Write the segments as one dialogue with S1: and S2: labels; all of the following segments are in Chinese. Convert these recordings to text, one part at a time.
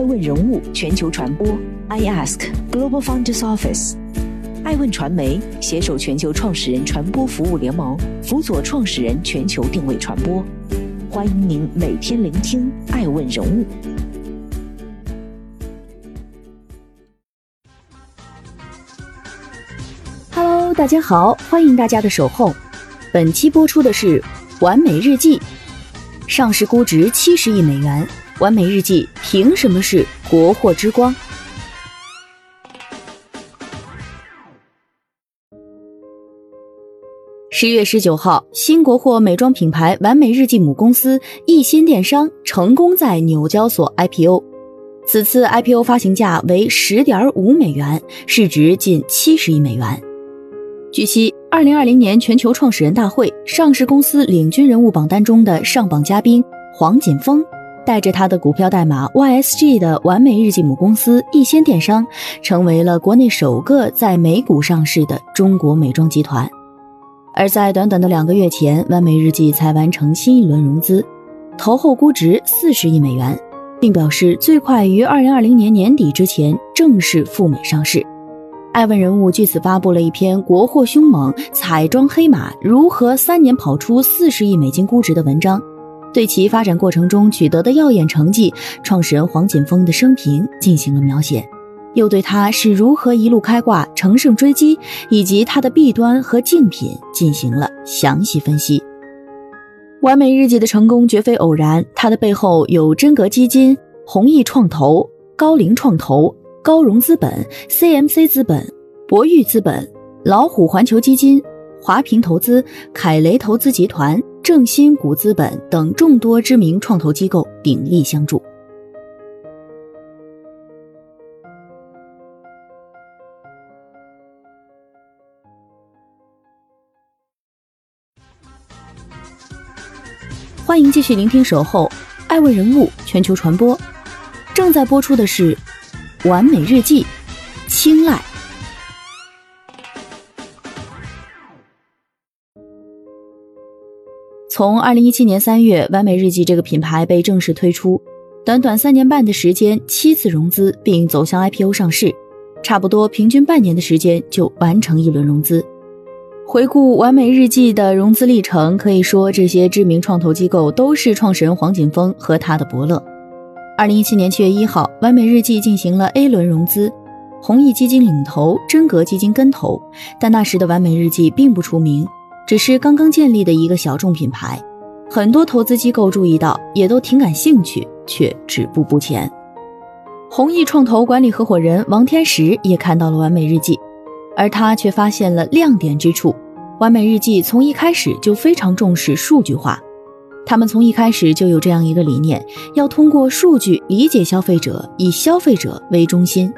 S1: 爱问人物全球传播，I Ask Global Founders Office，爱问传媒携手全球创始人传播服务联盟，辅佐创始人全球定位传播。欢迎您每天聆听爱问人物。
S2: Hello，大家好，欢迎大家的守候。本期播出的是《完美日记》，上市估值七十亿美元。完美日记凭什么是国货之光？十月十九号，新国货美妆品牌完美日记母公司一心电商成功在纽交所 IPO。此次 IPO 发行价为十点五美元，市值近七十亿美元。据悉，二零二零年全球创始人大会上市公司领军人物榜单中的上榜嘉宾黄锦峰。带着他的股票代码 YSG 的完美日记母公司逸仙电商，成为了国内首个在美股上市的中国美妆集团。而在短短的两个月前，完美日记才完成新一轮融资，投后估值四十亿美元，并表示最快于二零二零年年底之前正式赴美上市。艾问人物据此发布了一篇“国货凶猛，彩妆黑马如何三年跑出四十亿美金估值”的文章。对其发展过程中取得的耀眼成绩、创始人黄锦峰的生平进行了描写，又对他是如何一路开挂、乘胜追击，以及他的弊端和竞品进行了详细分析。完美日记的成功绝非偶然，它的背后有真格基金、弘毅创投、高瓴创投、高融资本、CMC 资本、博裕资本、老虎环球基金、华平投资、凯雷投资集团。正新股资本等众多知名创投机构鼎力相助。欢迎继续聆听《守候爱问人物全球传播》，正在播出的是《完美日记》，青睐。从二零一七年三月，完美日记这个品牌被正式推出，短短三年半的时间，七次融资并走向 IPO 上市，差不多平均半年的时间就完成一轮融资。回顾完美日记的融资历程，可以说这些知名创投机构都是创始人黄锦峰和他的伯乐。二零一七年七月一号，完美日记进行了 A 轮融资，弘毅基金领投，真格基金跟投，但那时的完美日记并不出名。只是刚刚建立的一个小众品牌，很多投资机构注意到，也都挺感兴趣，却止步不前。弘毅创投管理合伙人王天石也看到了完美日记，而他却发现了亮点之处。完美日记从一开始就非常重视数据化，他们从一开始就有这样一个理念，要通过数据理解消费者，以消费者为中心。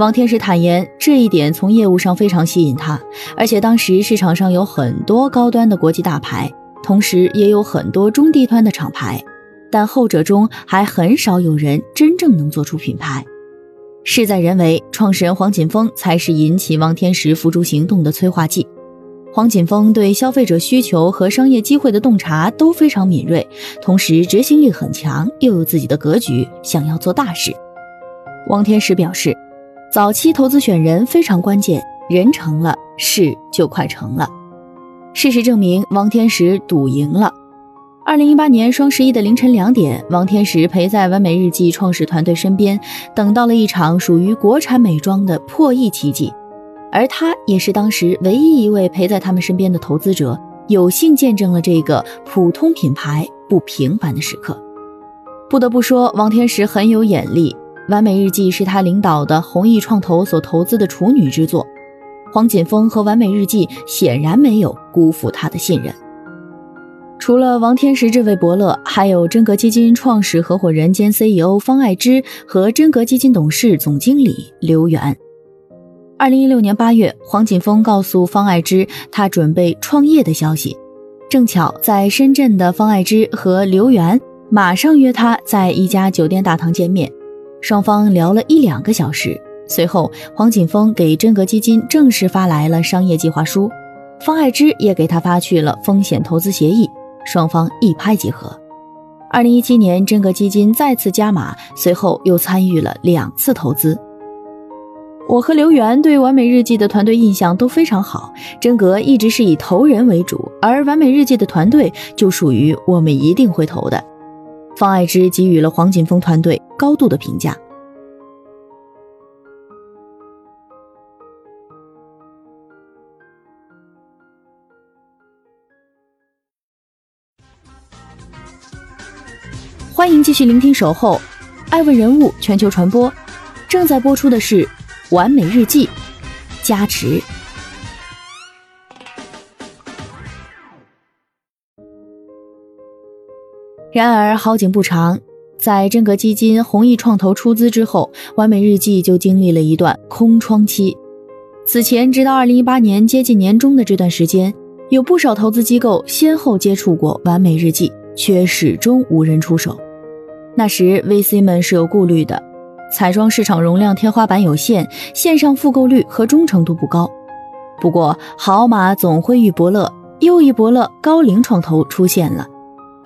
S2: 王天石坦言，这一点从业务上非常吸引他，而且当时市场上有很多高端的国际大牌，同时也有很多中低端的厂牌，但后者中还很少有人真正能做出品牌。事在人为，创始人黄锦峰才是引起王天石付诸行动的催化剂。黄锦峰对消费者需求和商业机会的洞察都非常敏锐，同时执行力很强，又有自己的格局，想要做大事。王天石表示。早期投资选人非常关键，人成了，事就快成了。事实证明，王天石赌赢了。二零一八年双十一的凌晨两点，王天石陪在完美日记创始团队身边，等到了一场属于国产美妆的破亿奇迹。而他也是当时唯一一位陪在他们身边的投资者，有幸见证了这个普通品牌不平凡的时刻。不得不说，王天石很有眼力。完美日记是他领导的弘毅创投所投资的处女之作，黄锦峰和完美日记显然没有辜负他的信任。除了王天石这位伯乐，还有真格基金创始合伙人兼 CEO 方爱之和真格基金董事总经理刘源。二零一六年八月，黄锦峰告诉方爱之他准备创业的消息，正巧在深圳的方爱之和刘源马上约他在一家酒店大堂见面。双方聊了一两个小时，随后黄锦峰给真格基金正式发来了商业计划书，方爱之也给他发去了风险投资协议，双方一拍即合。二零一七年，真格基金再次加码，随后又参与了两次投资。我和刘源对完美日记的团队印象都非常好。真格一直是以投人为主，而完美日记的团队就属于我们一定会投的。方爱之给予了黄锦峰团队高度的评价。欢迎继续聆听《守候》，爱问人物全球传播，正在播出的是。完美日记，加持。然而好景不长，在真格基金、弘毅创投出资之后，完美日记就经历了一段空窗期。此前，直到二零一八年接近年中的这段时间，有不少投资机构先后接触过完美日记，却始终无人出手。那时，VC 们是有顾虑的。彩妆市场容量天花板有限，线上复购率和忠诚度不高。不过好马总会遇伯乐，又一伯乐高瓴创投出现了。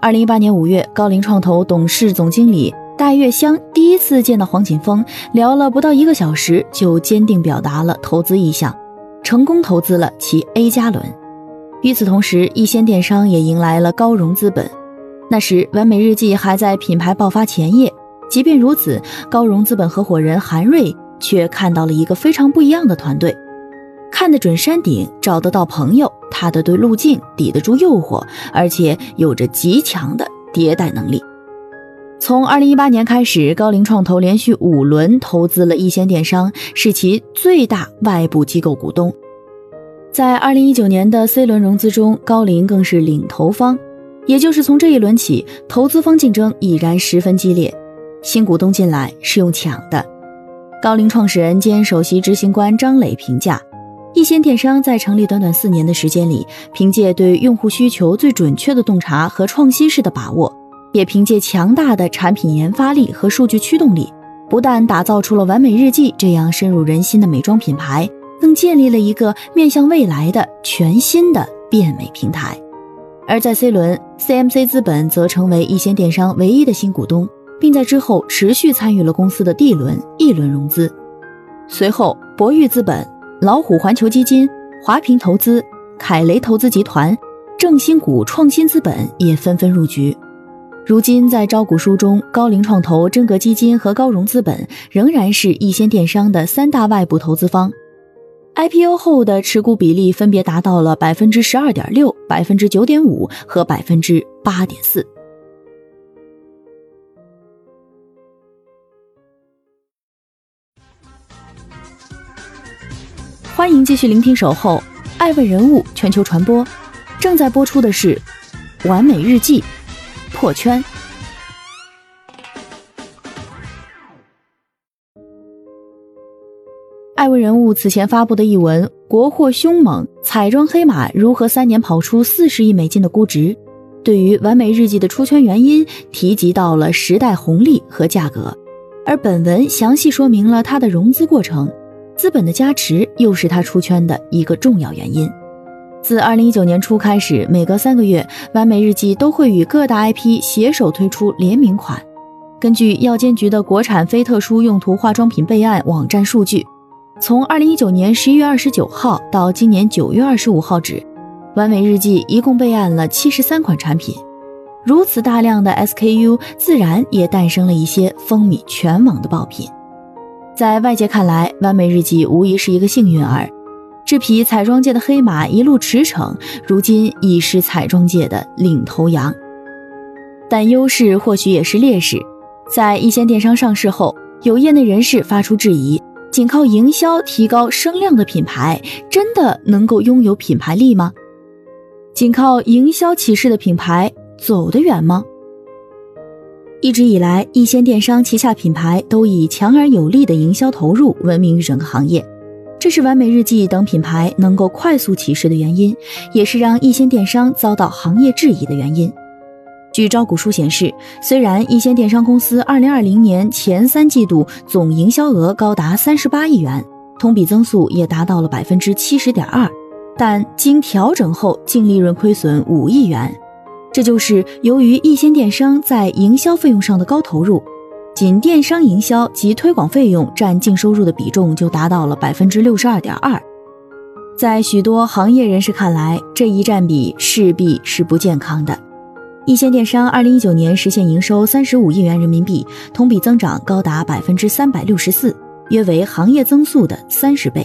S2: 二零一八年五月，高瓴创投董事总经理戴月香第一次见到黄锦峰，聊了不到一个小时，就坚定表达了投资意向，成功投资了其 A 加轮。与此同时，一仙电商也迎来了高融资本。那时，完美日记还在品牌爆发前夜。即便如此，高融资本合伙人韩瑞却看到了一个非常不一样的团队，看得准山顶，找得到朋友，踏得对路径，抵得住诱惑，而且有着极强的迭代能力。从二零一八年开始，高瓴创投连续五轮投资了一仙电商，是其最大外部机构股东。在二零一九年的 C 轮融资中，高瓴更是领投方，也就是从这一轮起，投资方竞争已然十分激烈。新股东进来是用抢的。高瓴创始人兼首席执行官张磊评价，一仙电商在成立短短四年的时间里，凭借对用户需求最准确的洞察和创新式的把握，也凭借强大的产品研发力和数据驱动力，不但打造出了完美日记这样深入人心的美妆品牌，更建立了一个面向未来的全新的变美平台。而在 C 轮，CMC 资本则成为一仙电商唯一的新股东。并在之后持续参与了公司的 D 轮、E 轮融资。随后，博裕资本、老虎环球基金、华平投资、凯雷投资集团、正新股创新资本也纷纷入局。如今，在招股书中，高瓴创投、真格基金和高融资本仍然是易仙电商的三大外部投资方。IPO 后的持股比例分别达到了百分之十二点六、百分之九点五和百分之八点四。欢迎继续聆听《守候》，爱问人物全球传播，正在播出的是《完美日记》破圈。爱问人物此前发布的一文《国货凶猛，彩妆黑马如何三年跑出四十亿美金的估值》，对于完美日记的出圈原因提及到了时代红利和价格，而本文详细说明了它的融资过程。资本的加持又是他出圈的一个重要原因。自二零一九年初开始，每隔三个月，完美日记都会与各大 IP 携手推出联名款。根据药监局的国产非特殊用途化妆品备案网站数据，从二零一九年十一月二十九号到今年九月二十五号止，完美日记一共备案了七十三款产品。如此大量的 SKU，自然也诞生了一些风靡全网的爆品。在外界看来，完美日记无疑是一个幸运儿，这匹彩妆界的黑马一路驰骋，如今已是彩妆界的领头羊。但优势或许也是劣势。在一线电商上市后，有业内人士发出质疑：仅靠营销提高声量的品牌，真的能够拥有品牌力吗？仅靠营销起势的品牌，走得远吗？一直以来，一仙电商旗下品牌都以强而有力的营销投入闻名于整个行业，这是完美日记等品牌能够快速起势的原因，也是让一仙电商遭到行业质疑的原因。据招股书显示，虽然一仙电商公司2020年前三季度总营销额高达38亿元，同比增速也达到了百分之七十点二，但经调整后净利润亏损五亿元。这就是由于一线电商在营销费用上的高投入，仅电商营销及推广费用占净收入的比重就达到了百分之六十二点二。在许多行业人士看来，这一占比势必是不健康的。一线电商二零一九年实现营收三十五亿元人民币，同比增长高达百分之三百六十四，约为行业增速的三十倍。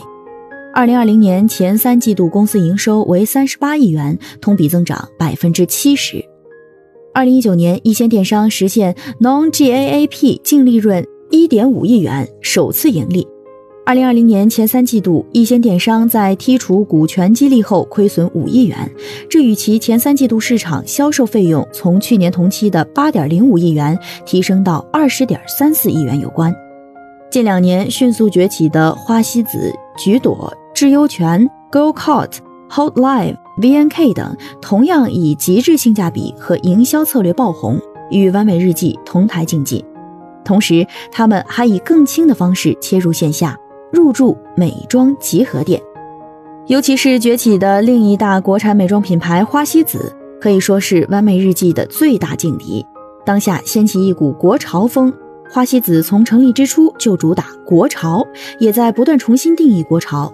S2: 二零二零年前三季度公司营收为三十八亿元，同比增长百分之七十。二零一九年，一线电商实现 non-GAAP 净利润一点五亿元，首次盈利。二零二零年前三季度，一线电商在剔除股权激励后亏损五亿元，这与其前三季度市场销售费用从去年同期的八点零五亿元提升到二十点三四亿元有关。近两年迅速崛起的花西子、橘朵。智优泉、Go Cart、Hold Live、VNK 等同样以极致性价比和营销策略爆红，与完美日记同台竞技。同时，他们还以更轻的方式切入线下，入驻美妆集合店。尤其是崛起的另一大国产美妆品牌花西子，可以说是完美日记的最大劲敌。当下掀起一股国潮风，花西子从成立之初就主打国潮，也在不断重新定义国潮。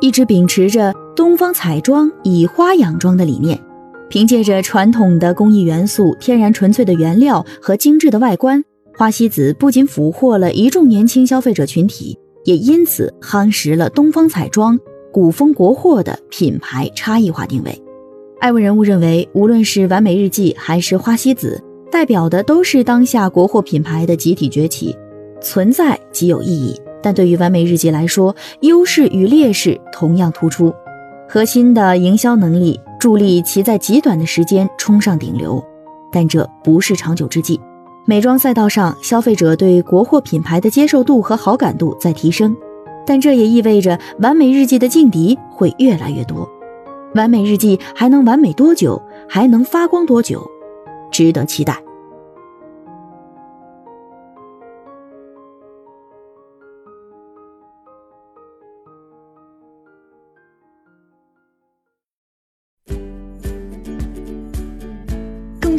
S2: 一直秉持着东方彩妆以花养妆的理念，凭借着传统的工艺元素、天然纯粹的原料和精致的外观，花西子不仅俘获了一众年轻消费者群体，也因此夯实了东方彩妆古风国货的品牌差异化定位。爱问人物认为，无论是完美日记还是花西子，代表的都是当下国货品牌的集体崛起，存在极有意义。但对于完美日记来说，优势与劣势同样突出。核心的营销能力助力其在极短的时间冲上顶流，但这不是长久之计。美妆赛道上，消费者对国货品牌的接受度和好感度在提升，但这也意味着完美日记的劲敌会越来越多。完美日记还能完美多久？还能发光多久？值得期待。